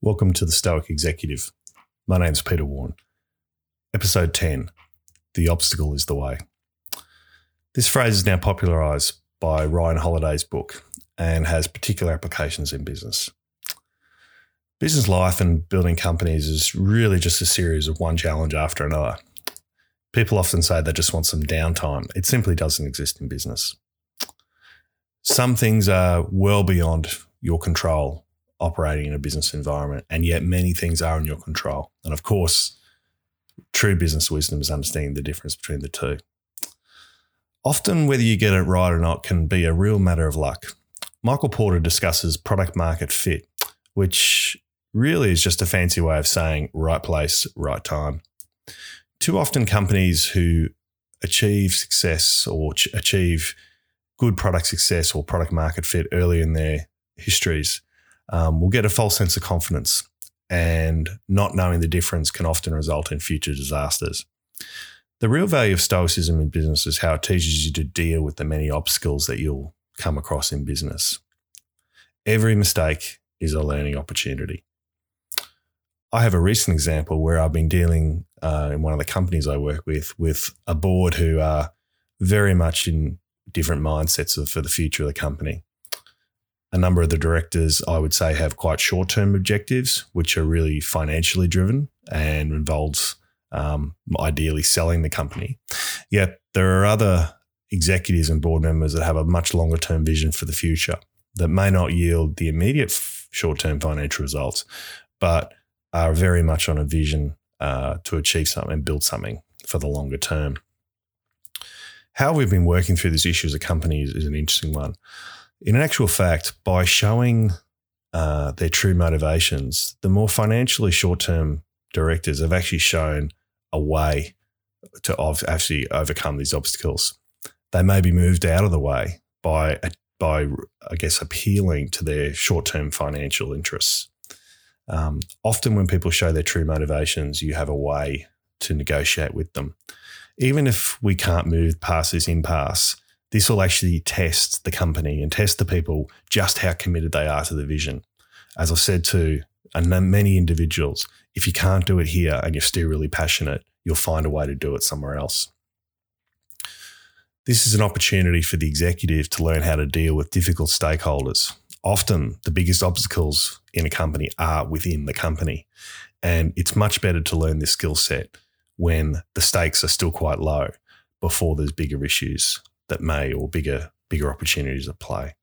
Welcome to the Stoic Executive. My name's Peter Warren. Episode 10 The Obstacle is the Way. This phrase is now popularized by Ryan Holiday's book and has particular applications in business. Business life and building companies is really just a series of one challenge after another. People often say they just want some downtime. It simply doesn't exist in business. Some things are well beyond your control operating in a business environment, and yet many things are in your control. And of course, true business wisdom is understanding the difference between the two. Often, whether you get it right or not can be a real matter of luck. Michael Porter discusses product market fit, which really is just a fancy way of saying right place, right time. Too often, companies who achieve success or ch- achieve good product success or product market fit early in their histories um, will get a false sense of confidence. And not knowing the difference can often result in future disasters. The real value of Stoicism in business is how it teaches you to deal with the many obstacles that you'll come across in business. Every mistake is a learning opportunity. I have a recent example where I've been dealing uh, in one of the companies I work with with a board who are very much in different mindsets for the future of the company a number of the directors, I would say, have quite short term objectives, which are really financially driven and involves um, ideally selling the company. Yet there are other executives and board members that have a much longer term vision for the future that may not yield the immediate f- short term financial results, but are very much on a vision uh, to achieve something and build something for the longer term. How we've been working through this issue as a company is, is an interesting one. In an actual fact, by showing uh, their true motivations, the more financially short term directors have actually shown a way to actually overcome these obstacles. They may be moved out of the way by, by I guess, appealing to their short term financial interests. Um, often, when people show their true motivations, you have a way to negotiate with them. Even if we can't move past this impasse, this will actually test the company and test the people just how committed they are to the vision. As I said to many individuals, if you can't do it here and you're still really passionate, you'll find a way to do it somewhere else. This is an opportunity for the executive to learn how to deal with difficult stakeholders. Often, the biggest obstacles in a company are within the company. And it's much better to learn this skill set when the stakes are still quite low before there's bigger issues that may or bigger bigger opportunities at play.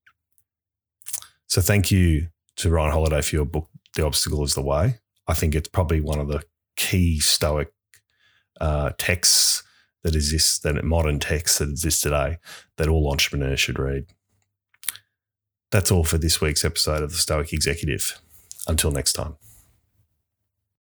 So thank you to Ryan Holiday for your book, The Obstacle is the Way. I think it's probably one of the key Stoic uh, texts that exists, that modern texts that exist today, that all entrepreneurs should read. That's all for this week's episode of the Stoic Executive. Until next time.